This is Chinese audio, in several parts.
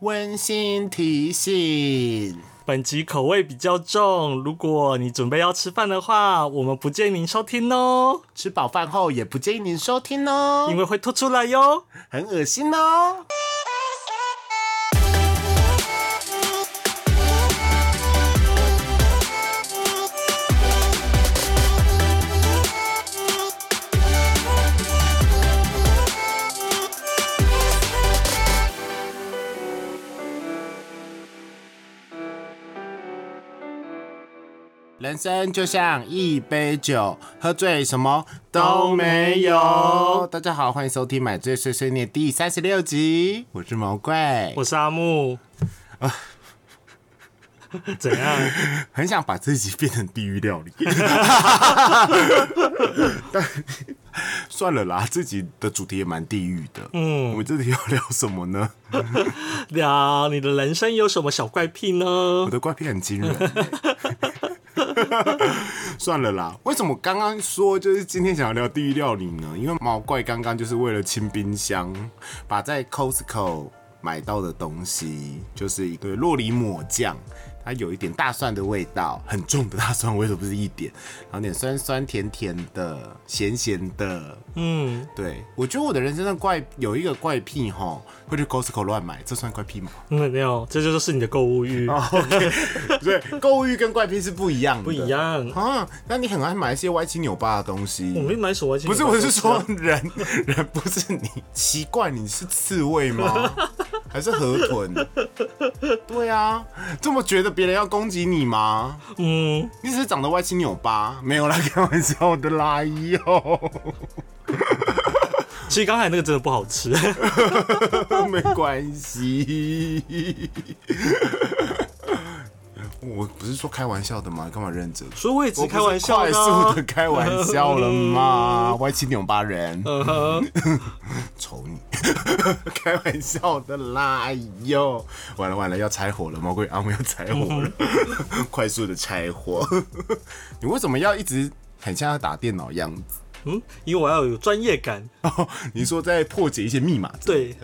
温馨提醒：本集口味比较重，如果你准备要吃饭的话，我们不建议您收听哦，吃饱饭后也不建议您收听哦，因为会吐出来哟，很恶心哦。人生就像一杯酒，喝醉什么都没有。大家好，欢迎收听《买醉碎碎念》第三十六集，我是毛怪，我是阿木。啊，怎样？很想把自己变成地狱料理，但算了啦，自己的主题也蛮地狱的。嗯，我们这里要聊什么呢？聊你的人生有什么小怪癖呢？我的怪癖很惊人。算了啦，为什么刚刚说就是今天想要聊地狱料理呢？因为毛怪刚刚就是为了清冰箱，把在 Costco 买到的东西，就是一个洛里抹酱。它有一点大蒜的味道，很重的大蒜味，都不是一点，然后点酸酸甜甜的，咸咸的，嗯，对，我觉得我的人生的怪有一个怪癖哈，会去 Costco 乱买，这算怪癖吗？嗯，没有，这就是你的购物欲。OK，对，购物欲跟怪癖是不一样的，不一样啊。那你很爱买一些歪七扭八的东西，我没买什么歪七，不是，我是说人，人不是你，奇怪，你是刺猬吗？还是河豚？对啊，这么觉得别人要攻击你吗？嗯，你只是长得歪七扭八，没有啦，开玩笑的啦哟。其实刚才那个真的不好吃，没关系。我不是说开玩笑的吗？干嘛认真？所以我也只开玩笑，快速的开玩笑了吗？歪七扭八人，瞅你，开玩笑的啦！哎呦，完了完了，要拆火了，魔鬼阿木要拆火了，快速的拆火。你为什么要一直很像要打电脑样子？嗯，因为我要有专业感。你说在破解一些密码？对。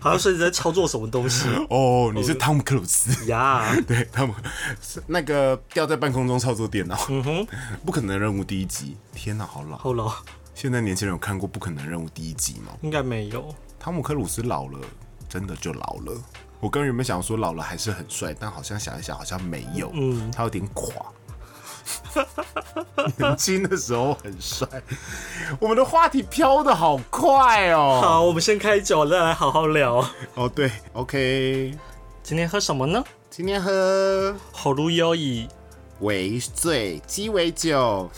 好像是在操作什么东西哦？你是汤姆克鲁斯呀？对，汤姆是那个掉在半空中操作电脑。嗯哼，不可能任务第一集。天哪，好老，好老。现在年轻人有看过不可能任务第一集吗？应该没有。汤姆克鲁斯老了，真的就老了。我刚原本想说老了还是很帅，但好像想一想，好像没有。嗯，他有点垮。年轻的时候很帅，我们的话题飘的好快哦。好，我们先开酒，再来好好聊。哦，对，OK。今天喝什么呢？今天喝好如优以为醉鸡尾酒，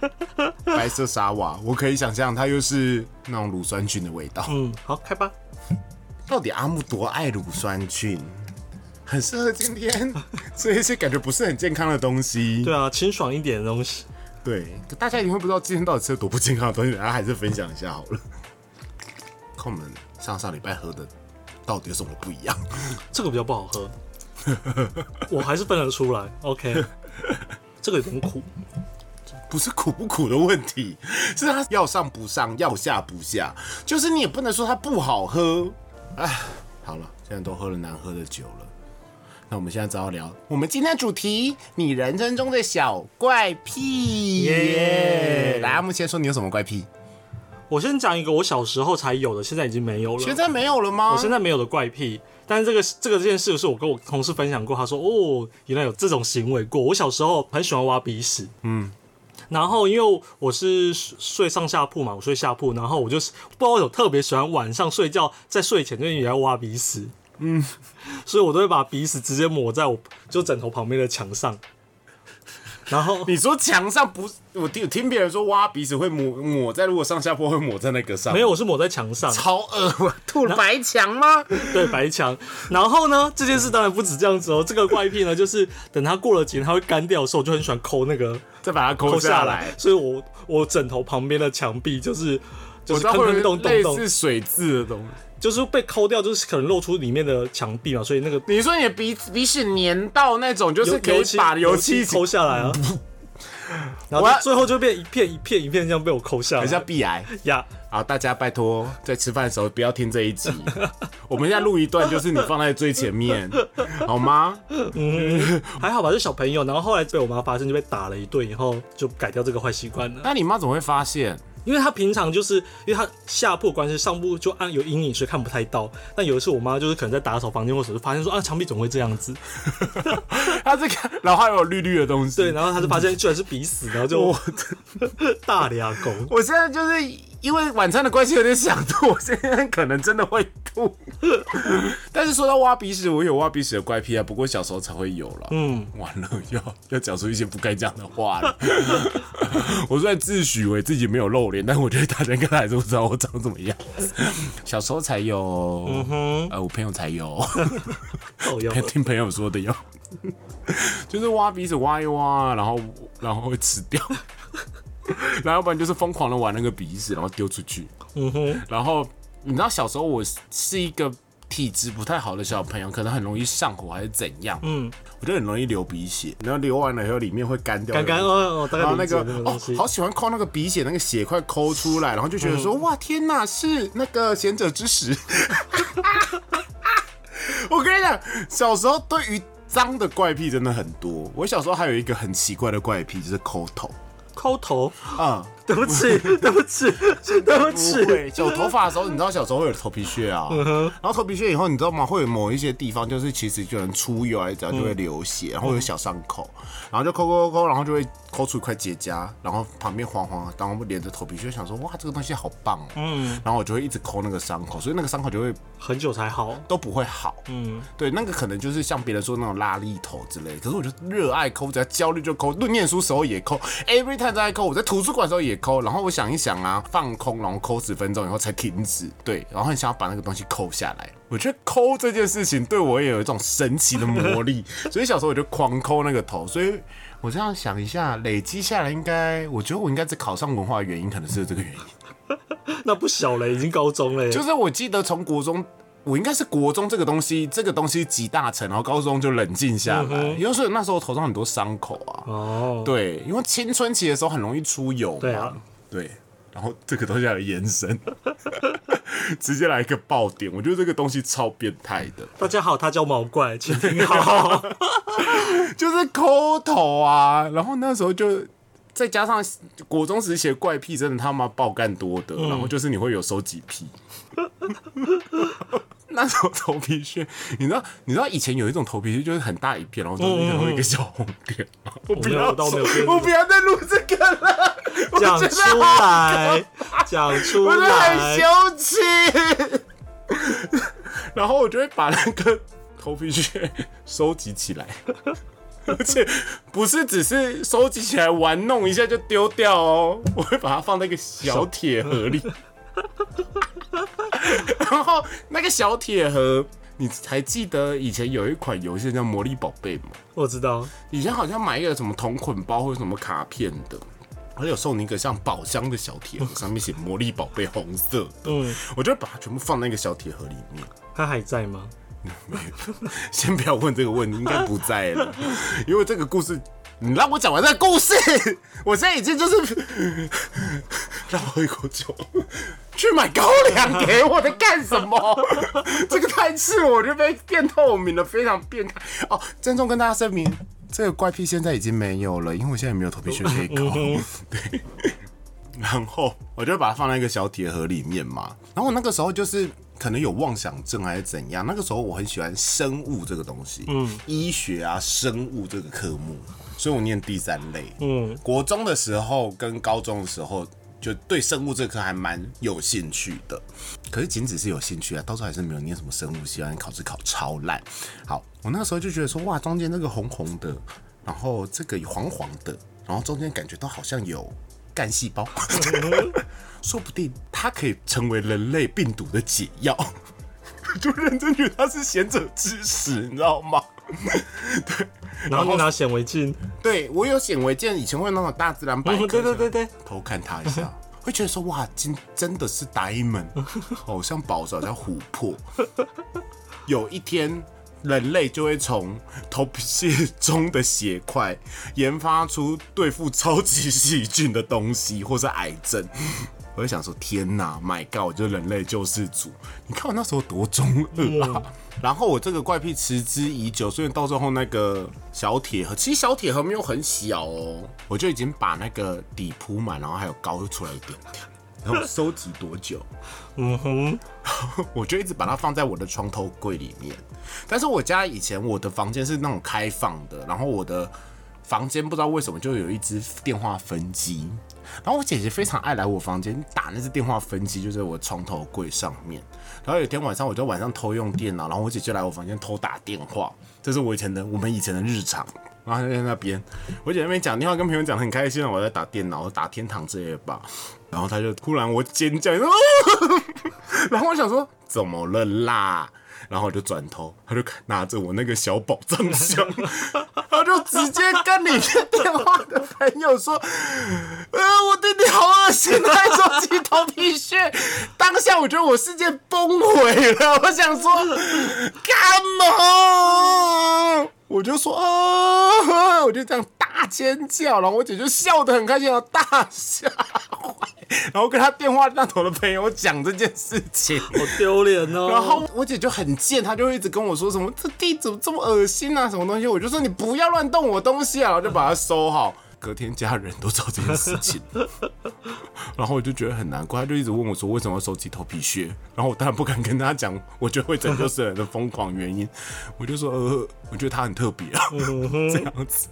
白色沙瓦，我可以想象它又是那种乳酸菌的味道。嗯，好，开吧。到底阿木多爱乳酸菌？很适合今天这一些感觉不是很健康的东西。对啊，清爽一点的东西。对，大家一定会不知道今天到底吃了多不健康的东西，大家还是分享一下好了。看我们上上礼拜喝的到底有什么不一样？这个比较不好喝，我还是分得出来。OK，这个有点苦，不是苦不苦的问题，是它要上不上，要下不下，就是你也不能说它不好喝。哎，好了，现在都喝了难喝的酒了。那我们现在只要聊我们今天主题，你人生中的小怪癖。耶！来，阿木先说你有什么怪癖？我先讲一个我小时候才有的，现在已经没有了。现在没有了吗？我现在没有的怪癖，但是这个这个这件事是我跟我同事分享过，他说哦，原来有这种行为过。我小时候很喜欢挖鼻屎，嗯，然后因为我是睡上下铺嘛，我睡下铺，然后我就是不知道有特别喜欢晚上睡觉，在睡前就也要挖鼻屎。嗯，所以我都会把鼻屎直接抹在我就枕头旁边的墙上。然后你说墙上不？我听听别人说挖鼻屎会抹抹在，如果上下坡会抹在那个上。没有，我是抹在墙上。超恶吐了白墙吗？对，白墙。然后呢，这件事当然不止这样子哦。这个怪癖呢，就是等它过了几天，它会干掉的时候，我就很喜欢抠那个，再把它抠下来。所以我我枕头旁边的墙壁就是就是坑坑洞洞，类似水渍的东西。就是被抠掉，就是可能露出里面的墙壁嘛，所以那个你说你的鼻鼻屎粘到那种，就是可以把油漆抠下来啊。然后最后就变一片一片一片这样被我抠下来很像来壁癌。呀。好，大家拜托，在吃饭的时候不要听这一集。我们现在录一段，就是你放在最前面，好吗？嗯还好吧，是小朋友，然后后来被我妈发现就被打了一顿，以后就改掉这个坏习惯了。那你妈怎么会发现？因为他平常就是因为他下铺关系，上铺就按有阴影，所以看不太到。但有一次我妈就是可能在打扫房间或者是发现说啊墙壁怎么会这样子，她这个，然后还有绿绿的东西。对，，然后他就发现居然是鼻屎，然后就 大俩狗。我现在就是因为晚餐的关系有点想吐，我现在可能真的会吐。但是说到挖鼻屎，我有挖鼻屎的怪癖啊，不过小时候才会有了。嗯，完了，要要讲出一些不该讲的话了。我虽然自诩为自己没有露脸，但我觉得大家应该还是不知道我长怎么样。小时候才有，嗯哼，呃，我朋友才有，听朋友说的有，就是挖鼻屎挖一挖，然后然后会吃掉，然后要不然就是疯狂的玩那个鼻子，然后丢出去。嗯哼，然后你知道小时候我是一个体质不太好的小朋友，可能很容易上火还是怎样，嗯，我就很容易流鼻血，然后流完了以后里面会干掉，干干哦，哦然后那个哦。好喜欢抠那个鼻血，那个血块抠出来，然后就觉得嗯说、哇天哪，是那个贤者之石。我跟你讲，小时候对于脏的怪癖真的很多。我小时候还有一个很奇怪的怪癖，就是抠头。抠头，啊，对不起，对不起，对不不起。会，有头发的时候，你知道小时候会有头皮屑啊，然后头皮屑以后，你知道吗？会有某一些地方就是其实就能出油还是怎样，就会流血，然后会有小伤口，然后就抠抠抠抠，然后就会抠出一块结痂，然后旁边黄黄的，然后连着头皮屑，想说哇，这个东西好棒哦，嗯，然后我就会一直抠那个伤口，所以那个伤口就会很久才好。都不会好。嗯，对，那个可能就是像别人说那种拉力头之类的，可是我就热爱抠，只要焦虑就抠，论念书时候也抠，every time 都在抠，我在图书馆的时候也抠，然后我想一想啊，放空，然后抠十分钟以后才停止，对，然后很想要把那个东西抠下来。我觉得抠这件事情对我也有一种神奇的魔力，所以小时候我就狂抠那个头，所以我这样想一下，累积下来应该，我觉得我应该只考上文化的原因可能是这个原因。那不小了，已经高中了。就是我记得从国中，我应该是国中这个东西，这个东西集大成，然后高中就冷静下来，因为所以那时候头上很多伤口啊。哦，对，因为青春期的时候很容易出油嘛。对啊，对，然后这个东西还有延伸，直接来一个爆点，我觉得这个东西超变态的，大家好，他叫毛怪，请听好。就是抠头啊，然后那时候就。再加上国中时期的怪癖，真的他妈爆干多的，然后就是你会有收集癖。那时候头皮屑，你知道，你知道以前有一种头皮屑就是很大一片，然后中间有一个小红点吗。我不要我倒没有说跟我不要再录这个了，我讲出好来，讲出我真的很。羞耻。然后我就会把那个头皮屑收集起来，而且不是只是收集起来玩弄一下就丢掉哦，我会把它放在一个小铁盒里。然后那个小铁盒，你还记得以前有一款游戏叫《魔力宝贝》吗？我知道，以前好像买一个什么同捆包或者什么卡片的，还有送你一个像宝箱的小铁盒，上面写“魔力宝贝”红色的，嗯，我就把它全部放在一个小铁盒里面。它还在吗？先不要问这个问题，应该不在了，因为这个故事，你让我讲完这个故事，我现在已经就是让我喝一口酒，去买高粱给我的干什么？这个太赤裸，我就被变透明了，非常变态哦！郑重跟大家声明，这个怪癖现在已经没有了，因为我现在也没有头皮屑可以搞。对，然后我就把它放在一个小铁盒里面嘛。然后我那个时候就是可能有妄想症还是怎样，那个时候我很喜欢生物这个东西，嗯，医学啊生物这个科目，所以我念第三类。嗯，国中的时候跟高中的时候。就对生物这科还蛮有兴趣的，可是仅只是有兴趣啊，到时候还是没有念什么生物系，然后考试考超烂。好，我那时候就觉得说，哇，中间那个红红的，然后这个黄黄的，然后中间感觉都好像有干细胞，说不定它可以成为人类病毒的解药。就认真觉得它是贤者之石，你知道吗？然后就拿显微镜，对我有显微镜，以前会有那种大自然百科，嗯对对对对，偷看它一下，会觉得说哇，真真的是 diamond，好像宝石，好像琥珀。有一天人类就会从头皮屑中的血块研发出对付超级细菌的东西，或是癌症。我就想说，天哪，My God，我就是人类救世主！你看我那时候多中二啊！然后我这个怪癖持之以久，所以到最后那个小铁盒，其实小铁盒没有很小哦，我就已经把那个底铺满，然后还有高出来一点点。然后收集多久？嗯哼，我就一直把它放在我的床头柜里面。但是我家以前我的房间是那种开放的，然后我的房间不知道为什么就有一只电话分机。然后我姐姐非常爱来我房间打那只电话分机，就在我床头柜上面。然后有一天晚上，我就晚上偷用电脑，然后我姐就来我房间偷打电话。这是我以前的我们以前的日常。然后在那边，我姐那边讲电话，跟朋友讲得很开心，我在打电脑，打天堂之类的吧。然后他就突然我尖叫，然后我想说怎么了啦？然后我就转头，他就拿着我那个小宝藏箱，他就直接跟你接电话的朋友说：“呃，我弟弟好恶心，还收集头皮屑。”当下我觉得我世界崩毁了，我想说干嘛？我就说啊，我就这样大尖叫，然后我姐就笑得很开心，大笑。然后跟她电话那头的朋友讲这件事情，好丢脸哦。然后我姐就很贱，她就一直跟我说什么这地怎么这么恶心啊，什么东西？我就说你不要乱动我东西啊，然后就把它收好。隔天家人都知道这件事情，然后我就觉得很难过，他就一直问我说为什么要收集头皮屑，然后我当然不敢跟他讲，我觉得会拯救世人的疯狂原因，我就说呃，我觉得他很特别啊，这样子。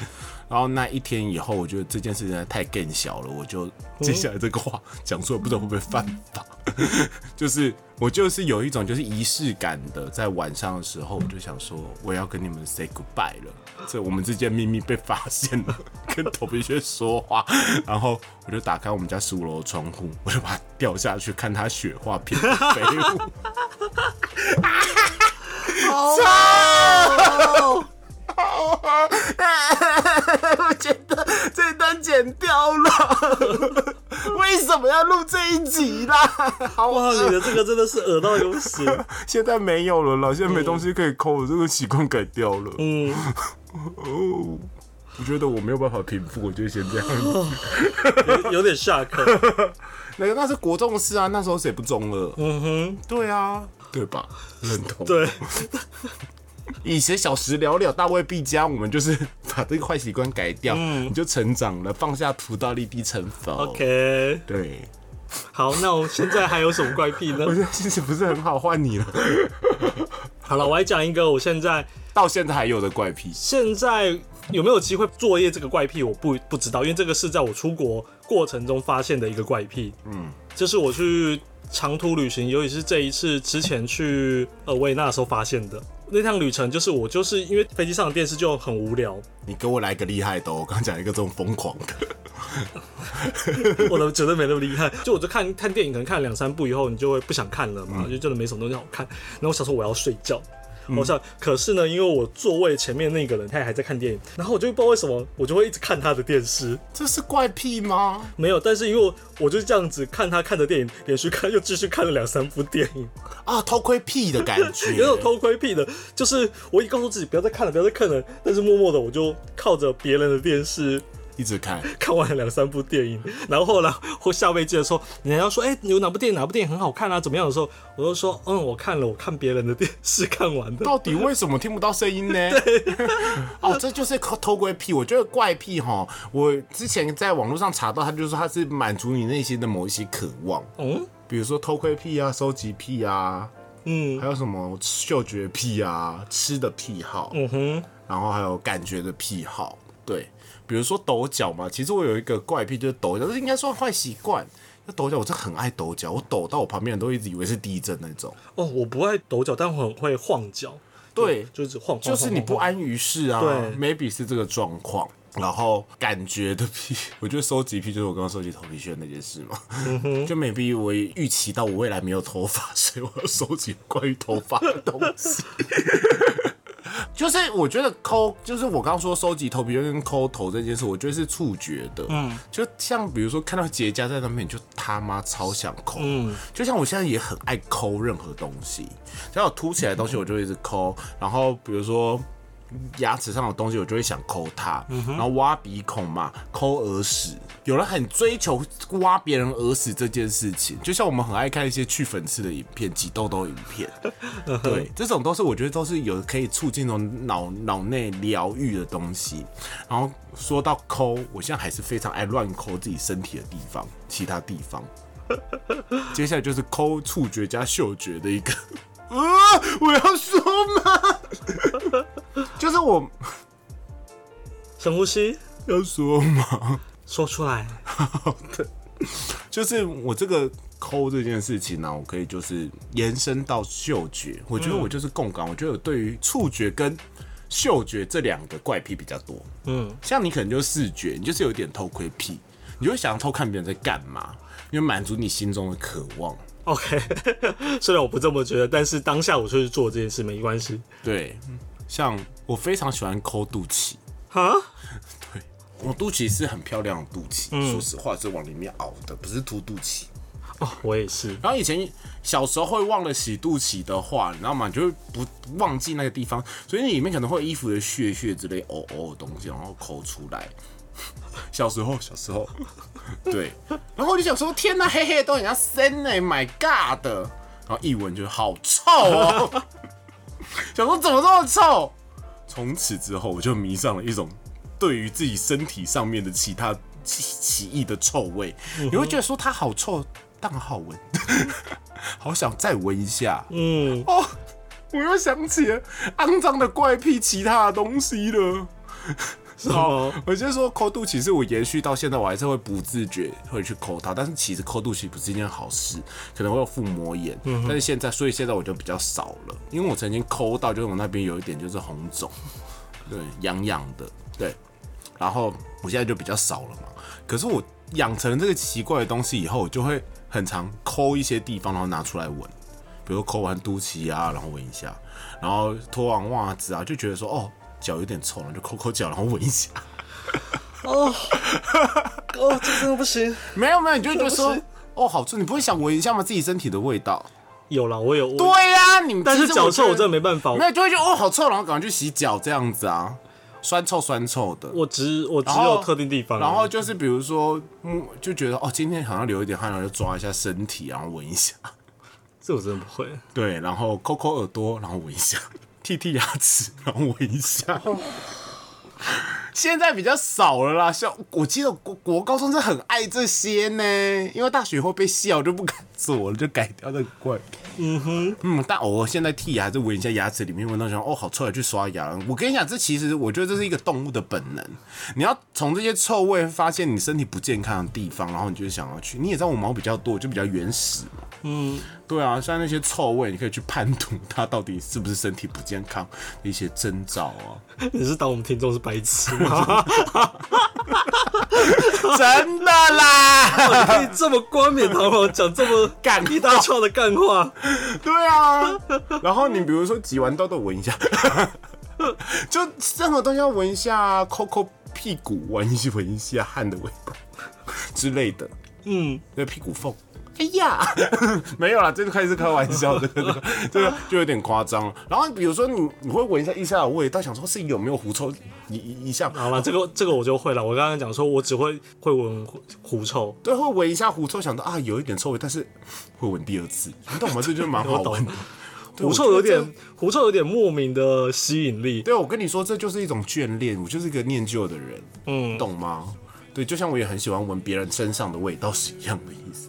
然后那一天以后，我觉得这件事情太更小了，我就接下来这个话讲出来，不知道会不会犯法。就是我就是有一种就是仪式感的，在晚上的时候，我就想说我要跟你们 say goodbye 了，这我们之间秘密被发现了，跟头皮屑说话，然后我就打开我们家十五楼的窗户，我就把它掉下去，看它雪花片飞舞。操！我觉得这段剪掉了，为什么要录这一集啦？哇，你的这个真的是恶到有屎。现在没有了啦，现在没东西可以抠，我这个习惯改掉了。嗯，哦，我觉得我没有办法平复，我就先这样。有有点下课。那个那是国中的事啊，那时候谁不中了？嗯哼，对啊，对吧？认同。对。以前小时了了，大未必佳。我们就是把这个坏习惯改掉，你就成长了，放下屠刀，立地成佛。OK，对。好，那我现在还有什么怪癖呢？我现在心情不是很好，换你了。好了，我来讲一个我现在 到现在还有的怪癖。现在有没有机会作业这个怪癖？我不不知道，因为这个是在我出国过程中发现的一个怪癖。嗯，就是我去长途旅行，尤其是这一次之前去呃维也纳的时候发现的。那趟旅程就是我就是因为飞机上的电视就很无聊，你给我来个厉害的，我刚讲一个这种疯狂的，我都觉得没那么厉害。就我就看看电影，可能看了两三部以后，你就会不想看了嘛，就真的没什么东西好看。然后我想说我要睡觉。我想，可是呢，因为我座位前面那个人他也还在看电影，然后我就不知道为什么，我就会一直看他的电视。这是怪癖吗？没有，但是因为我我就是这样子看他看的电影，连续看又继续看了两三部电影啊，偷窥癖的感觉，有种偷窥癖的，就是我一告诉自己不要再看了，不要再看了，但是默默的我就靠着别人的电视。一直看，看完了两三部电影，然后后来 或下飞机的时候，人家说，哎，有哪部电影，哪部电影很好看啊？怎么样的时候，我就说，嗯，我看了，我看别人的电视看完的。到底为什么听不到声音呢？哦，这就是偷窥癖。我觉得怪癖哈，我之前在网络上查到，他就说他是满足你内心的某一些渴望。嗯，比如说偷窥癖啊，收集癖啊，嗯，还有什么嗅觉癖啊，吃的癖好，嗯哼，然后还有感觉的癖好，对。比如说抖脚嘛，其实我有一个怪癖，就是抖脚，这应该算坏习惯。那抖脚，我真的很爱抖脚，我抖到我旁边人都一直以为是地震那种。哦，我不爱抖脚，但我很会晃脚。对，就是晃，就是你不安于世啊。对，maybe 是这个状况。然后感觉的癖，我觉得收集癖就是我刚刚收集头皮屑那件事嘛。就 maybe 我预期到我未来没有头发，所以我要收集关于头发的东西。就就是我觉得抠，就是我刚刚说收集头皮跟抠头这件事，我觉得是触觉的。嗯，就像比如说看到结痂在那边，你就他妈超想抠。嗯，就像我现在也很爱抠任何东西，只要有凸起来的东西，我就一直抠。然后比如说。牙齿上的东西，我就会想抠它，然后挖鼻孔嘛，抠耳屎。有人很追求挖别人耳屎这件事情，就像我们很爱看一些去粉刺的影片、挤痘痘影片。对，这种都是我觉得都是有可以促进那种脑脑内疗愈的东西。然后说到抠，我现在还是非常爱乱抠自己身体的地方，其他地方。接下来就是抠触觉加嗅觉的一个。啊！我要我深呼吸，要说吗？说出来。好的，就是我这个抠这件事情呢，我可以就是延伸到嗅觉。我觉得我就是共感，我觉得我对于触觉跟嗅觉这两个怪癖比较多。嗯，像你可能就是视觉，你就是有点偷窥癖，你会想要偷看别人在干嘛，因为满足你心中的渴望。OK，虽然我不这么觉得，但是当下我就是做这件事，没关系。对，像我非常喜欢抠肚脐。哈？对，我肚脐是很漂亮的肚脐，说实话是往里面凹的，不是凸肚脐。哦，我也是。然后以前小时候会忘了洗肚脐的话，你知道吗？就是不忘记那个地方，所以里面可能会有衣服的血血之类哦哦的东西，然后抠出来。小时候，小时候，对，然后我就想说，天呐，黑黑的都很像生呢，My God，然后一闻就好臭哦，想说怎么这么臭？从此之后，我就迷上了一种对于自己身体上面的其他 奇奇异的臭味，你会觉得说它好臭，但好闻，好想再闻一下。嗯，哦，我又想起了肮脏的怪癖，其他的东西了。好，我就说抠肚脐，是我延续到现在，我还是会不自觉会去抠它。但是其实抠肚脐不是一件好事，可能会有腹膜炎。但是现在，所以现在我就比较少了，因为我曾经抠到，就是我那边有一点就是红肿，对，痒痒的，对。然后我现在就比较少了嘛。可是我养成了这个奇怪的东西以后，我就会很常抠一些地方，然后拿出来闻，比如抠完肚脐啊，然后闻一下，然后脱完袜子啊，就觉得说哦。脚有点臭了，就抠抠脚，然后闻一下。哦，哦，这真的不行。没有没有，你就觉得说，哦，好臭，你不会想闻一下吗？自己身体的味道。有了，我有。对呀，你但是脚臭我真的没办法。没有，就会觉得哦，好臭，然后赶快去洗脚这样子啊，酸臭酸臭的。我只我只有特定地方。然后就是比如说，嗯，就觉得哦，今天好像流一点汗，然后就抓一下身体，然后闻一下。这我真的不会。对，然后抠抠耳朵，然后闻一下。剔剔牙齿，然后闻一下。现在比较少了啦，像我记得国国高中是很爱这些呢，因为大学后被笑，就不敢做了，就改掉那个怪。嗯哼，嗯，但偶尔现在剔牙还是闻一下牙齿里面，闻到想哦好臭，去刷牙。我跟你讲，这其实我觉得这是一个动物的本能，你要从这些臭味发现你身体不健康的地方，然后你就想要去。你也知道我毛比较多，就比较原始嘛。嗯，对啊，像那些臭味，你可以去判读它到底是不是身体不健康的一些征兆啊。你是当我们听众是白痴吗？真的啦！可以这么冠冕堂皇讲这么干一大串的干话？对啊。然后你比如说挤完痘痘闻一下，就任何东西要闻一下，抠抠屁股闻一 闻一下汗的味道之类的。嗯，那屁股缝。哎呀，没有啦，这个开始开玩笑，这个这个就有点夸张了。然后比如说你你会闻一下腋下的味道，想说是有没有狐臭一一下。好了，这个这个我就会了。我刚刚讲说我只会会闻狐臭，对，会闻一下狐臭，想到啊有一点臭味，但是会闻第二次。你懂吗？这就蛮好闻的。狐臭有点狐臭有点莫名的吸引力。对，我跟你说，这就是一种眷恋。我就是一个念旧的人，嗯，懂吗？对，就像我也很喜欢闻别人身上的味道是一样的意思。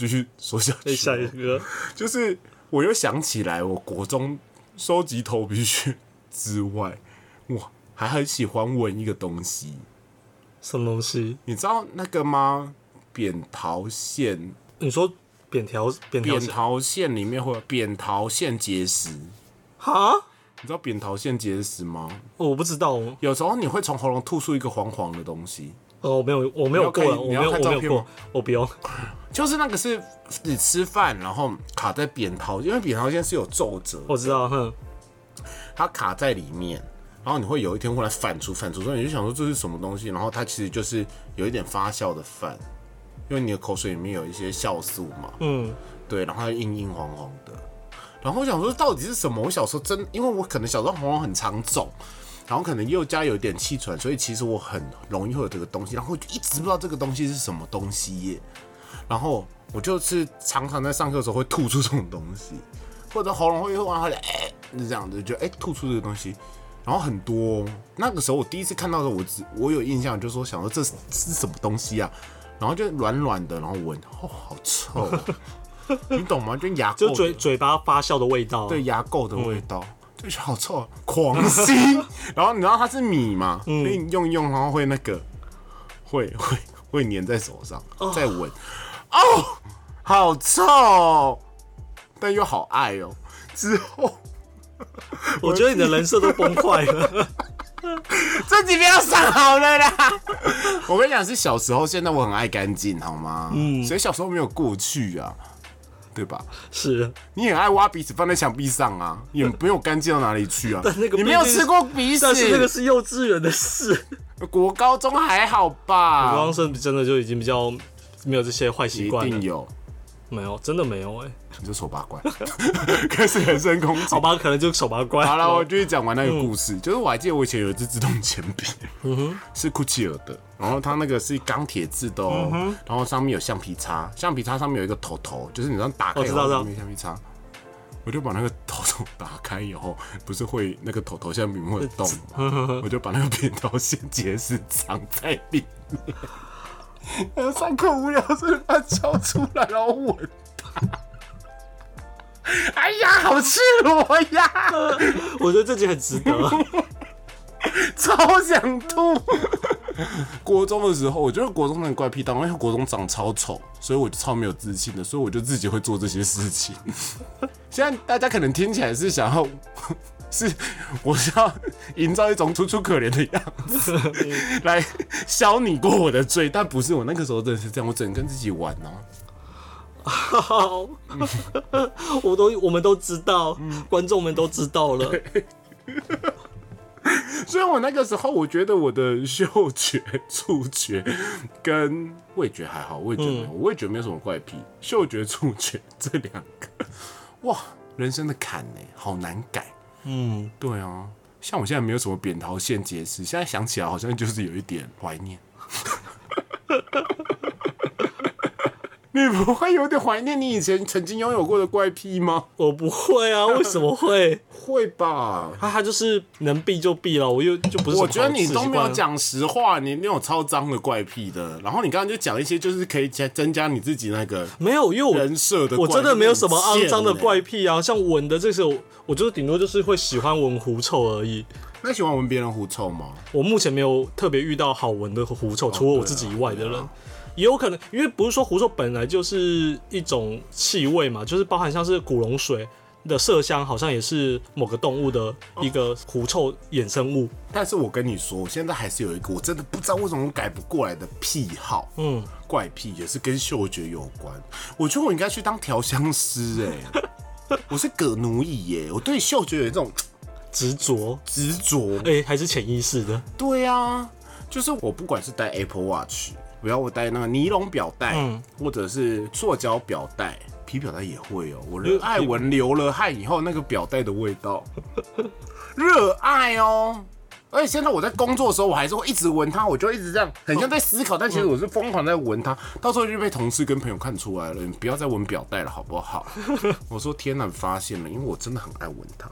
继续说下去下一个，就是我又想起来，我国中收集头皮屑之外，哇，还很喜欢闻一个东西，什么东西？你知道那个吗？扁桃腺，你说扁条扁扁桃腺里面会有扁桃腺结石，哈？你知道扁桃腺结石吗？我不知道哦，有时候你会从喉咙吐出一个黄黄的东西，哦，我没有，我没有过你要没有，看照片我没有过，我不用。就是那个是你吃饭然后卡在扁桃，因为扁桃腺是有皱褶，我知道，哼，它卡在里面，然后你会有一天忽然反刍反刍，所以你就想说这是什么东西，然后它其实就是有一点发酵的饭，因为你的口水里面有一些酵素嘛，嗯，对，然后它硬硬黄黄的，然后我想说到底是什么？我小时候真，因为我可能小时候喉咙很常肿。然后可能又加有点气喘，所以其实我很容易会有这个东西，然后我就一直不知道这个东西是什么东西耶。然后我就是常常在上课的时候会吐出这种东西，或者喉咙会忽然会哎，是这样子，就哎、吐出这个东西，然后很多哦、那个时候我第一次看到的时候，我只我有印象，就是说想说这是是什么东西啊？然后就软软的，然后闻，哦，好臭哦、你懂吗？就牙就嘴嘴巴发酵的味道。对，牙垢的味道，就是好臭啊，狂吸。然后你知道它是米嘛，所以你用一用，然后会那个会会会粘在手上，再闻，哦，好臭哦，但又好爱哦。之后 我觉得你的人设都崩坏了。这几遍要上好了啦。我跟你讲，是小时候，现在我很爱干净，好吗？嗯，所以小时候没有过去啊，对吧？是，你很爱挖鼻屎放在墙壁上啊，也没有干净到哪里去啊。但那个你没有吃过鼻屎？但是那个是幼稚园的事。国高中还好吧？国高中生真的就已经比较没有这些坏习惯一。定有，没有，真的没有哎、你就手把怪，开始人身攻击好。吧，可能就手把怪。好了，我继续讲完那个故事。就是我还记得我以前有一支自动铅笔，嗯是库奇尔的，然后它那个是钢铁制的哦，嗯然后上面有橡皮擦，橡皮擦上面有一个头头，就是你这样打开我知道知道上面橡皮擦。我就把那个头头打开以后，不是会那个头头下面会有洞吗？我就把那个扁桃腺结石藏在里面。然后上课无聊，所以把它敲出来，然后闻它。哎呀，好赤裸呀！我觉得这集很值得。超想吐。国中的时候，我觉得国中很怪癖，当因为国中长超丑，所以我就超没有自信的，所以我就自己会做这些事情。现在大家可能听起来是想要，是我是要营造一种楚楚可怜的样子 来消你过我的罪，但不是我那个时候真的是这样，我只能跟自己玩啊。好，我都我们都知道，观众们都知道了。所以我那个时候，我觉得我的嗅觉、触觉跟味觉还好，味觉没有，我味觉没有什么怪癖，嗅觉、触觉这两个，哇，人生的坎呢，好难改。嗯，对啊，像我现在没有什么扁桃腺结石，现在想起来好像就是有一点怀念。你不会有点怀念你以前曾经拥有过的怪癖吗？我不会啊，为什么会？会吧。他他就是能避就避了，我又就不是我觉得你都没有讲实话，你那种超脏的怪癖的，然后你刚刚就讲一些就是可以加增加你自己那个没有，因为我人设的，我真的没有什么肮脏的。怪癖啊，像闻的这些，我我就是顶多就是会喜欢闻狐臭而已。那喜欢闻别人狐臭吗？我目前没有特别遇到好闻的狐臭，除了我自己以外的人。也有可能，因为不是说狐臭本来就是一种气味嘛，就是包含像是古龙水的麝香，好像也是某个动物的一个狐臭衍生物。但是我跟你说，我现在还是有一个我真的不知道为什么我改不过来的癖好，嗯，怪癖也是跟嗅觉有关。我觉得我应该去当调香师哎、我是葛奴乙耶，我对嗅觉有一种执着，执着。哎、还是潜意识的。对啊，就是我不管是戴 Apple Watch，不要我戴那个尼龙表带，嗯或者是塑胶表带，皮表带也会哦。我热爱闻流了汗以后那个表带的味道，热爱哦。而且现在我在工作的时候，我还是会一直闻它，我就一直这样，很像在思考，但其实我是疯狂在闻它。到时候就被同事跟朋友看出来了，你不要再闻表带了，好不好？我说天哪，发现了，因为我真的很爱闻它。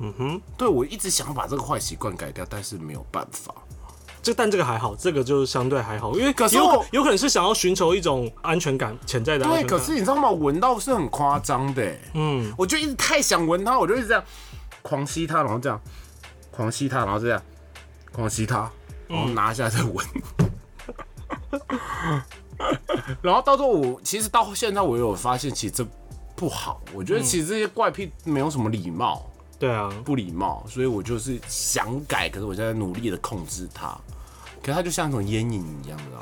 嗯哼，对我一直想要把这个坏习惯改掉，但是没有办法。这但这个还好，这个就相对还好，因为有可是我有可能是想要寻求一种安全感，潜在的安对，全感。可是你知道吗？闻到是很夸张的欸，嗯，我就一直太想闻它，我就一直这样狂吸它，然后这样狂吸它，然后这样狂吸它，然后拿下来再闻。然后到最后我，其实到现在我有发现，其实这不好。我觉得其实这些怪癖没有什么礼貌，对啊，不礼貌，所以我就是想改，可是我现在努力的控制它。可是它就像一种烟瘾一样，你知道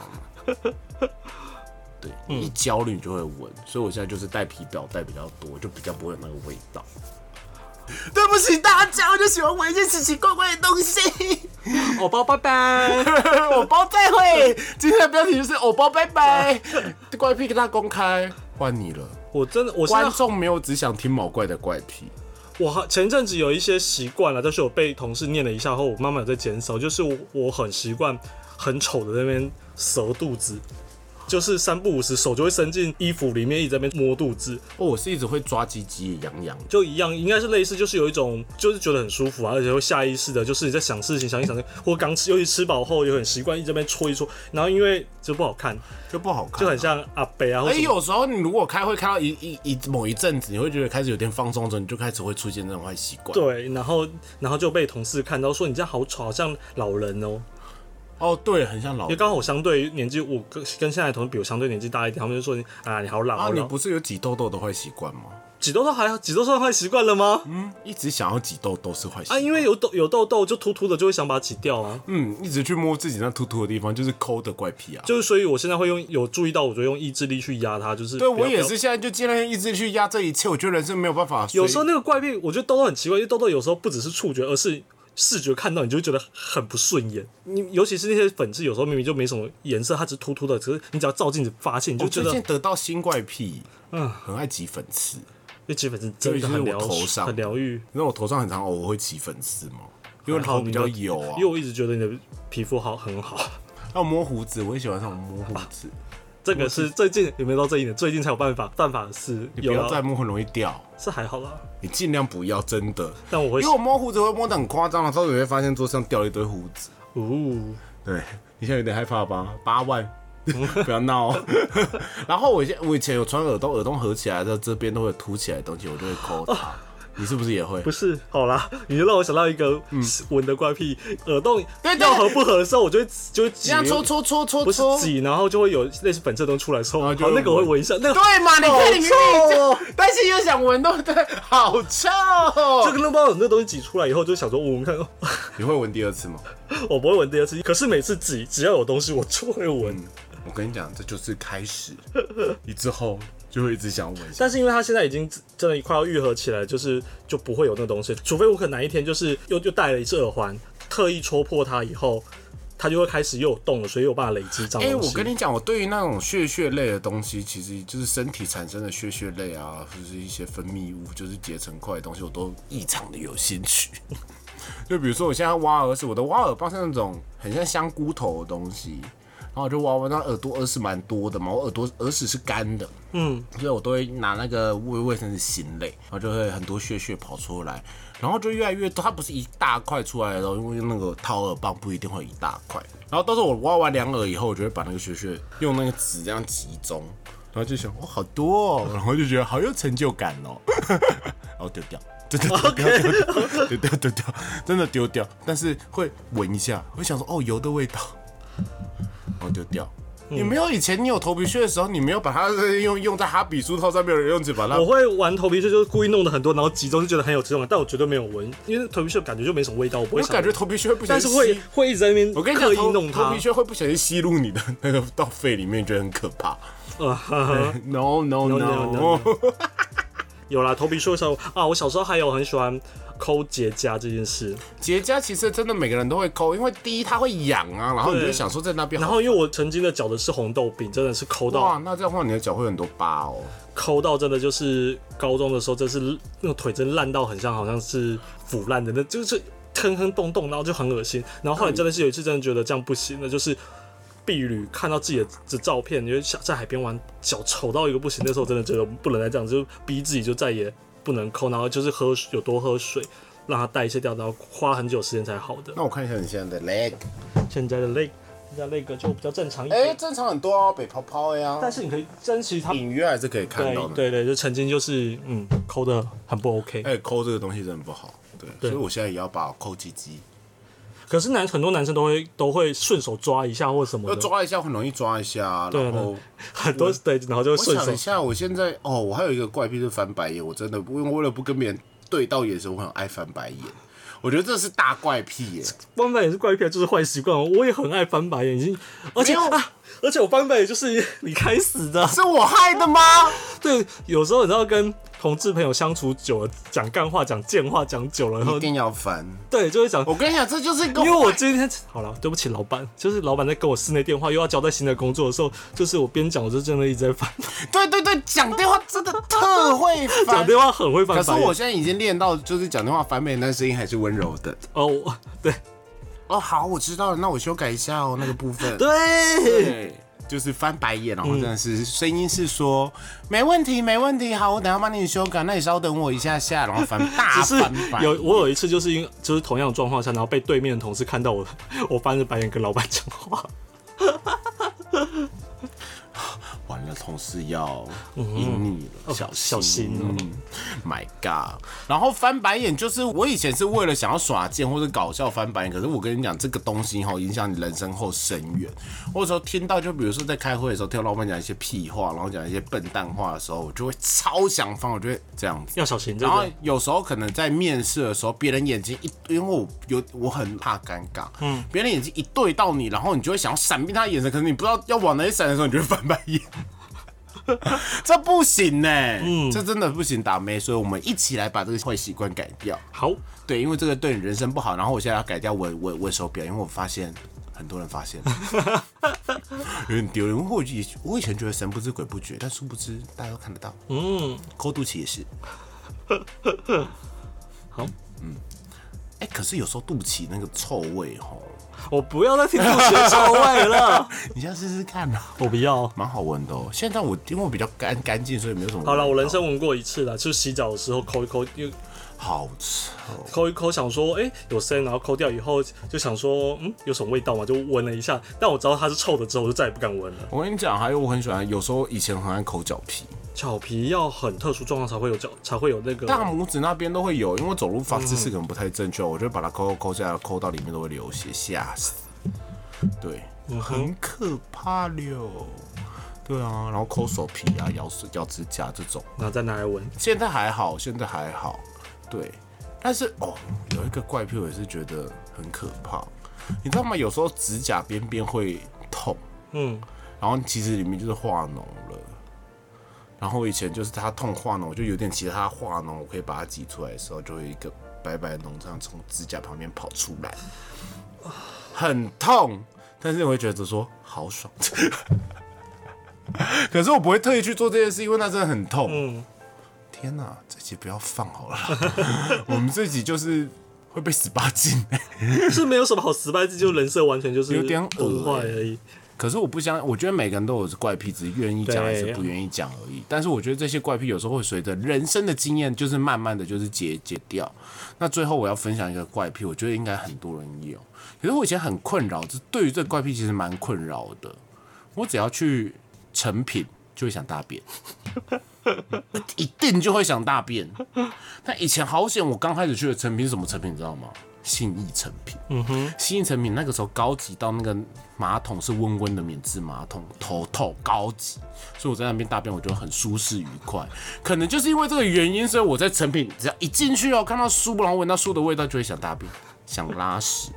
吗？对，你一焦虑你就会闻，所以我现在就是带皮表带比较多，就比较不会有那个味道。对不起大家，我就喜欢闻一些奇奇怪怪的东西。偶包拜拜。偶包再会，今天的标题就是偶包拜拜，怪癖跟他公开，换你了。我真的，我观众没有只想听毛怪的怪癖，我前阵子有一些习惯了，但是我被同事念了一下后，我慢慢在减少。就是我很习惯很丑的那边蛇肚子，就是三不五时手就会伸进衣服里面，一直在那边摸肚子，哦，我是一直会抓鸡鸡痒痒的。就一样，应该是类似，就是有一种就是觉得很舒服啊，而且会下意识的，就是你在想事情，想一想，或刚吃，尤其吃饱后，也很习惯一直在那边搓一搓，然后因为就不好看，就不好看，就很。像阿北啊，或哎、有时候你如果开会开到一一一某一阵子，你会觉得开始有点放松之后，你就开始会出现这种坏习惯。，对，然后然后就被同事看到说你这样好丑，好像老人哦、哦，对，很像老因为刚好我相对于年纪，我跟跟现在的同事比我相对年纪大一点，他们就说你啊你好老啊，好老，你不是有挤痘痘的坏习惯吗？挤痘痘还好，挤痘痘坏习惯了吗？嗯一直想要挤痘痘是坏习啊，惯。因为有痘有痘痘就突突的，就会想把它挤掉啊。嗯，一直去摸自己那突突的地方，就是抠的怪癖啊。就是所以我现在会用有注意到，我就用意志力去压它，就是对我也是，现在就尽量意志力去压这一切，我觉得人生没有办法。有时候那个怪癖，我觉得痘痘很奇怪，因为痘痘有时候不只是触觉，而是视觉看到你就会觉得很不顺眼。你尤其是那些粉刺，有时候明明就没什么颜色，它只是突突的，可是你只要照镜子发现，你就觉得近得到新怪癖，嗯很爱挤粉刺。因为挤粉刺真的很疗尤其是我头上很疗愈。你知道我头上很常偶尔会起粉刺吗？因为头比较油啊因为。我一直觉得你的皮肤好很好。还有摸胡子，我也喜欢上摸胡子。这个是最近有没有到这一点？最近才有办法办法是，你不要再摸，很容易掉。是还好啦。你尽量不要，真的。但我会因为我摸胡子会摸得很夸张的时候，你会发现桌上掉了一堆胡子。哦，对你现在有点害怕吧？八万，不要闹哦。然后我以前我以前有穿耳洞，耳洞合起来的这边都会凸起来的东西，我就会抠它。你是不是也会？不是，好啦，你就让我想到一个闻的怪癖，耳洞要合不合的时候，我就会就会挤这样搓搓搓搓不是搓，挤，然后就会有类似粉色的东西出来的时候，好然后就那个我会闻闻一下，那个对嘛？你看你明明就，但是又想闻，对不对？好臭！这个那包有那东西挤出来以后，就想说，我们看，哦 你会闻第二次吗？我不会闻第二次，可是每次挤只要有东西，我就会闻。我跟你讲，这就是开始，你之后就会一直想闻下去。但是因为他现在已经真的快要愈合起来，就是就不会有那个东西，除非我可能哪一天就是又又戴了一只耳环，特意戳破它以后，它就会开始又有动了，所以有办法累积这样哎、东西。我跟你讲，我对于那种血血类的东西，其实就是身体产生的血血类啊，或者是一些分泌物，就是结成块的东西，我都异常的有兴趣。就比如说，我现在挖耳屎，我的挖耳棒是那种很像香菇头的东西，然后我就挖挖，那耳朵耳屎蛮多的嘛，我耳朵耳屎是干的，嗯，所以我都会拿那个卫卫生纸擤泪，然后就会很多血血跑出来，然后就越来越多，它不是一大块出来的哦，因为那个掏耳棒不一定会一大块。然后到时候我挖完两耳以后，我就会把那个血血用那个纸这样集中，然后就想哦好多哦，然后就觉得好有成就感哦，然 后丢掉。真 的丢掉，丢掉，丢掉，真的丢掉。但是会闻一下，会想说哦油的味道，然后丢掉。你没有以前你有头皮屑的时候，你没有把它 用用在哈比书套上面的用纸把它我会玩头皮屑，就是故意弄的很多，然后集中就觉得很有质感，但我绝对没有闻，因为头皮屑感觉就没什么味道，我不会我感觉，头皮屑会不小心但是会会一直在那边我跟你讲，弄它头皮。屑会不小心吸入你的那个到肺里面，觉得很可怕。呃哈哈 No no No, no, 有啦，头皮屑的时候啊，我小时候还有很喜欢抠结痂这件事。结痂其实真的每个人都会抠，因为第一它会痒啊，然后你就想说在那边，然后因为我曾经的脚的是红豆饼，真的是抠到哇，那这样的话你的脚会很多疤哦。抠到真的就是高中的时候，真是那个腿真烂到很像好像是腐烂的，那就是坑坑洞洞，然后就很恶心。然后后来真的是有一次真的觉得这样不行了，就是婢女看到自己的的照片，因为想在海边玩，脚丑到一个不行。那时候真的觉得不能再这样，就逼自己就再也不能抠，然后就是喝有多喝水，让它代谢掉，然后花很久时间才好的。那我看一下你现在的 leg，现在的 leg，现在 leg 就比较正常一哎、点，正常很多哦，北泡泡呀。但是你可以珍惜它。隐约还是可以看到的。对对，就曾经就是嗯抠的很不 OK。哎、抠这个东西真的不好，对，对所以我现在也要把抠鸡鸡，可是男很多男生都会都会顺手抓一下或什么要的，抓一下很容易抓一下，然后很多对，然后就会顺手想一。下，我现在哦，我还有一个怪癖是翻白眼，我真的不用为为了不跟别人对到眼神，我很爱翻白眼，我觉得这是大怪癖耶。翻白眼是怪癖，就是坏习惯。我也很爱翻白眼，已经而且啊，而且我翻白眼就是你开始的。是我害的吗？对，有时候你知道跟同志朋友相处久了，讲干话、讲贱话讲久了，然后一定要烦。对就会讲。我跟你讲，这就是因为我今天好了，对不起老板，就是老板在跟我室内电话，又要交代新的工作的时候，就是我边讲，我就真的一直在烦，对对对，讲电话真的特会烦讲翻。电话很会烦。可是我现在已经练到，就是讲电话翻白眼，但声音还是温柔的。哦，我对哦，好，我知道了，那我修改一下哦，那个部分。对，对，就是翻白眼，然后真的是声音是说没问题，没问题，好，我等下帮你修改，那你稍等我一下下，然后翻大翻白眼。有我有一次就是因为就是同样的状况下，然后被对面的同事看到我，我翻着白眼跟老板讲话。完了，同事要赢你了，小嗯小心哦嗯，My God！然后翻白眼就是我以前是为了想要耍贱或者搞笑翻白眼，可是我跟你讲，这个东西哈影响你人生后深远。我有时候听到，就比如说在开会的时候，听到老板讲一些屁话，然后讲一些笨蛋话的时候，我就会超想翻，我就会这样子。要小心，这然后有时候可能在面试的时候，别人眼睛一，因为我有我很怕尴尬，嗯，别人眼睛一对到你，然后你就会想要闪避他眼神，可是你不知道要往哪里闪的时候，你就会翻白眼。这不行呢、嗯，这真的不行，打妹。所以我们一起来把这个坏习惯改掉。好，对，因为这个对你人生不好。然后我现在要改掉我我我手表，因为我发现很多人发现，有点丢人。我以我以前觉得神不知鬼不觉，但殊不知大家都看得到。嗯，抠肚脐也是。好，嗯哎、可是有时候肚脐那个臭味吼，我不要再听肚脐的臭味了，你先试试看啊，我不要。蛮好闻的哦。现在我因为我比较干干净，所以没有什么。好了，我人生闻过一次了，就是洗澡的时候抠一抠，又好臭，抠一抠，想说，哎、有声，然后抠掉以后，就想说，嗯，有什么味道嘛？就闻了一下，但我知道它是臭的之后，我就再也不敢闻了。我跟你讲，还有我很喜欢，有时候以前很爱抠脚皮，脚皮要很特殊状况才会有脚，才会有那个。大拇指那边都会有，因为走路方姿势可能不太正确，我就会把它抠抠抠下来，抠到里面都会流血，吓死。对，很可怕了。对啊，然后抠手皮啊、咬手咬指甲这种，然后再拿来闻，现在还好，现在还好。对，但是哦，有一个怪癖，我也是觉得很可怕。你知道吗？有时候指甲边边会痛，嗯，然后其实里面就是化脓了。然后以前就是它痛化脓，我就有点其他化脓，我可以把它挤出来的时候，就会一个白白的脓这样从指甲旁边跑出来，很痛，但是我会觉得说好爽。可是我不会特意去做这件事，因为那真的很痛。嗯天哪，这集不要放好了，我们这集就是会被十八禁。是没有什么好十八禁就人设完全就是有点恶崩坏而已。可是我不相，我觉得每个人都有怪癖，只是愿意讲还是不愿意讲而已。但是我觉得这些怪癖有时候会随着人生的经验，就是慢慢的就是解解掉。那最后我要分享一个怪癖，我觉得应该很多人有。可是我以前很困扰，这对于这怪癖其实蛮困扰的。我只要去成品就会想大便，一定就会想大便。但以前好险，我刚开始去的成品是什么成品，你知道吗？信义成品。嗯哼，信义成品那个时候高级到那个马桶是温温的免治马桶，头透高级，所以我在那边大便我觉得很舒适愉快。可能就是因为这个原因，所以我在成品只要一进去哦，看到书，然后闻到书的味道，就会想大便，想拉屎，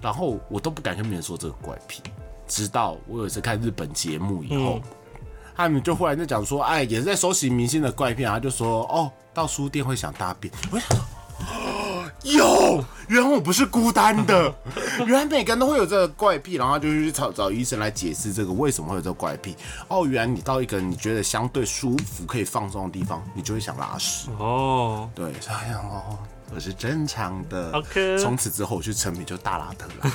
然后我都不敢跟别人说这个怪癖。直到我有一次看日本节目以后，他们就忽然就讲说，哎，也是在收集明星的怪癖啊，他就说，哦，到书店会想大便，我想说。有，原来我不是孤单的，原来每个人都会有这个怪癖，然后就去找找医生来解释这个为什么会有这个怪癖。哦，原来你到一个你觉得相对舒服、可以放松的地方，你就会想拉屎。哦，对，所以哎呀哦，我是正常的。OK 从此之后我去成品就大拉特拉。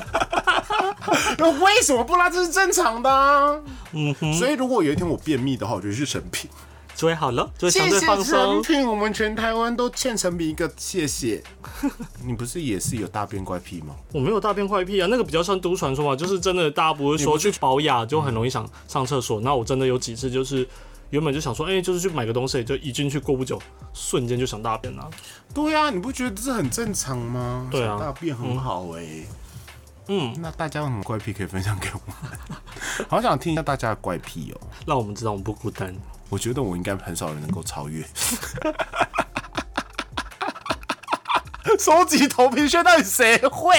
那为什么不拉？这是正常的、啊。嗯哼，所以如果有一天我便秘的话，我就去成品。就会好了，就会谢相对放谢成松。品，我们全台湾都欠成品一个谢谢。你不是也是有大便怪癖吗？我没有大便怪癖啊，那个比较像都市传说嘛，就是真的大家不会说去保养就很容易想上厕所。那我真的有几次就是原本就想说，哎、就是去买个东西，就一进去过不久，瞬间就想大便了、对啊，你不觉得这很正常吗？对啊想大便很好哎、嗯，那大家有什么怪癖可以分享给我们？好想听一下大家的怪癖哦。让我们知道我们不孤单。我觉得我应该很少人能够超越。收集头皮屑到底谁会？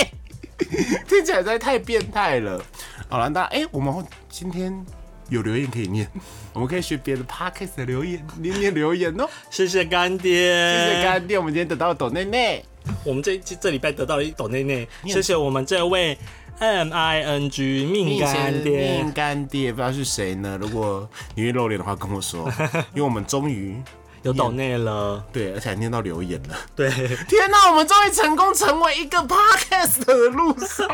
听起来实在太变态了。好了，那哎、我们今天有留言可以念，我们可以学别的 podcast 的留言，念念留言哦。谢谢干爹，谢谢干爹，我们今天得到了抖内内，我们这这这礼拜得到了一抖内内，谢谢我们这位 M I N G 命干爹。命，干爹，不知道是谁呢？如果你愿意露脸的话，跟我说，因为我们终于有抖内了，对，而且还念到留言了。对，天哪，我们终于成功成为一个 podcast 的路上，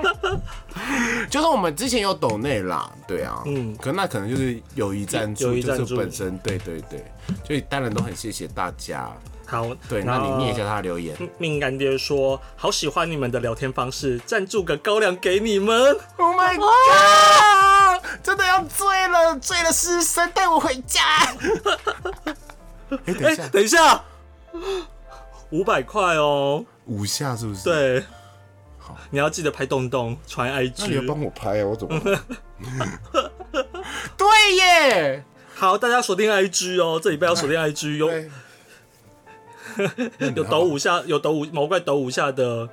就是我们之前有抖内啦，对啊，嗯，可那可能就是友谊赞助，友谊赞助就是本身，对对对，所以当然都很谢谢大家。好，对，那你念一下他的留言。命干爹说：“好喜欢你们的聊天方式，赞助个高粱给你们。Oh my god！真的要醉了，醉了失身，带我回家。哎、等一哎、下，等一下，五百块哦。五下是不是？，对，你要记得拍洞洞，传那你要 IG。帮我拍啊，我怎么？对耶，好，大家锁定 IG 哦，这礼拜要锁定 IG，有，有抖五下，有抖五毛怪抖五下的，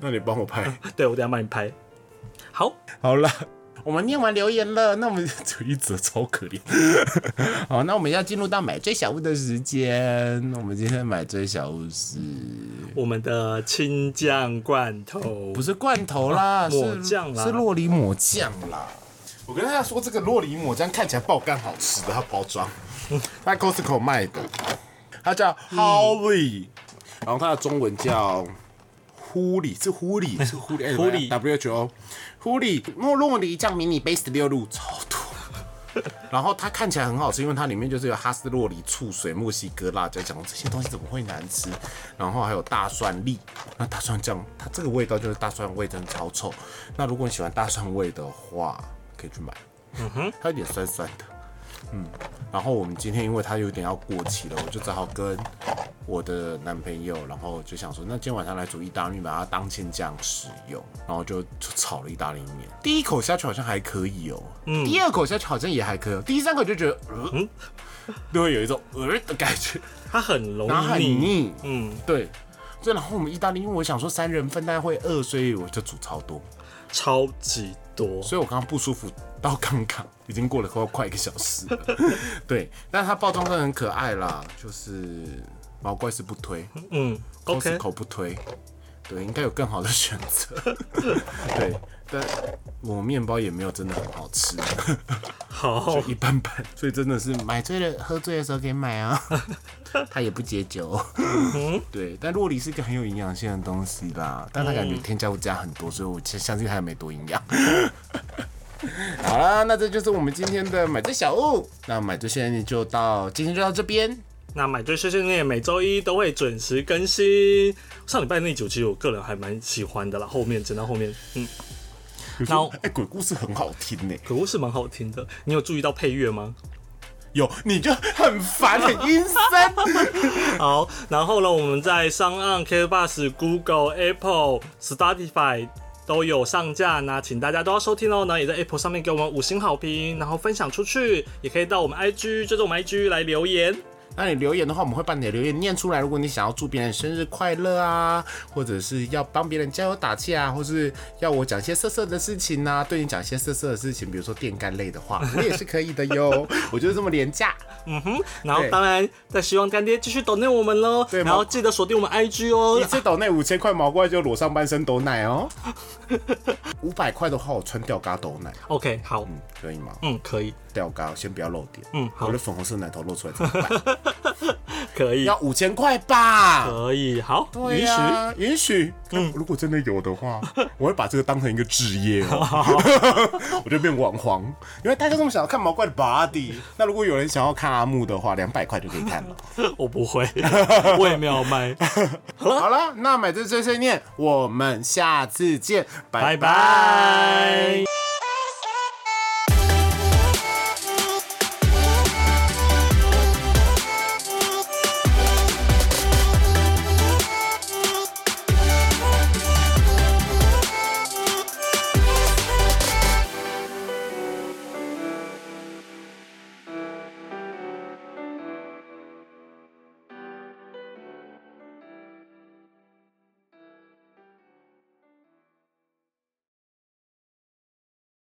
那你帮我拍。对我等下帮你拍。好，好了，我们念完留言了，那我们就一则超可怜。好，那我们要进入到买最小物的时间。我们今天买最小物是我们的青酱罐头不是罐头啦？是抹酱啦是洛梨抹酱啦。我跟大家说，这个洛梨抹酱看起来爆干好吃的，它包装在 Costco 卖的，它叫 Holly，、然后它的中文叫呼里，是呼里，是呼里，呼里 W H O，呼里莫洛梨酱迷你杯十六路，超多。然后它看起来很好吃，因为它里面就是有哈斯洛梨、醋水、墨西哥辣椒酱，这些东西怎么会难吃？然后还有大蒜粒，那大蒜酱它这个味道就是大蒜味，真的超臭。那如果你喜欢大蒜味的话，可以去买。嗯哼，它有点酸酸的。嗯，然后我们今天因为它有点要过期了，我就只好跟我的男朋友，然后就想说，那今天晚上来煮意大利面，把它当芡酱使用，然后就就炒了意大利面。第一口下去好像还可以哦，嗯，第二口下去好像也还可以、哦，第三口就觉得，呃，就会有一种呃的感觉，它很容然后很易腻。嗯，对。所以然后我们意大利，因为我想说三人份大家会饿，所以我就煮超多。超级多。所以我刚刚不舒服到刚刚，已经过了快快一个小时了。对，但是它包装真的很可爱啦，就是毛怪是不推嗯，OK，，Costco 不推，对，应该有更好的选择。对，但我面包也没有真的很好吃，好就，一般般，所以真的是买醉了喝醉的时候可以买啊。它也不解酒，对，但洛梨是一个很有营养性的东西啦，但它感觉添加物加很多，所以我相信它也没多营养。好啦，那这就是我们今天的买醉小物。那买醉现在就到今天就到这边。那买醉碎碎念每周一都会准时更新。上礼拜那集其实我个人还蛮喜欢的啦，后面整到后面，嗯，然后哎、鬼故事很好听呢、鬼故事蛮好听的。你有注意到配乐吗？有你就很烦，很阴森。好，然后呢，我们在上岸 K Bus、Google、Apple、Spotify 都有上架，那请大家都要收听哦。那也在 Apple 上面给我们五星好评，然后分享出去，也可以到我们 IG，就是我们 IG 来留言。那你留言的话，我们会把你的留言念出来。如果你想要祝别人生日快乐啊，或者是要帮别人加油打气啊，或是要我讲一些色色的事情啊，对你讲一些色色的事情，比如说电干类的话，我也是可以的哟。我就是这么廉价。嗯哼然后对当然再希望干爹继续抖内我们喽，对然后记得锁定我们 IG 哦一。次抖内五千块毛怪就裸上半身抖奶哦。五百块的话，我穿吊嘎抖奶，OK，好，嗯，可以吗？嗯，可以，吊嘎先不要露点，嗯好我的粉红色奶头露出来怎么办？可以，要五千块吧？可以，好，对允许。呀，允许。嗯，如果真的有的话，我会把这个当成一个职业哦，我就变网黄，因为大家这么想要看毛怪的 body。那如果有人想要看阿木的话，两百块就可以看了。我不会，我也没有卖。好了，那买这碎碎念，我们下次见，拜拜拜。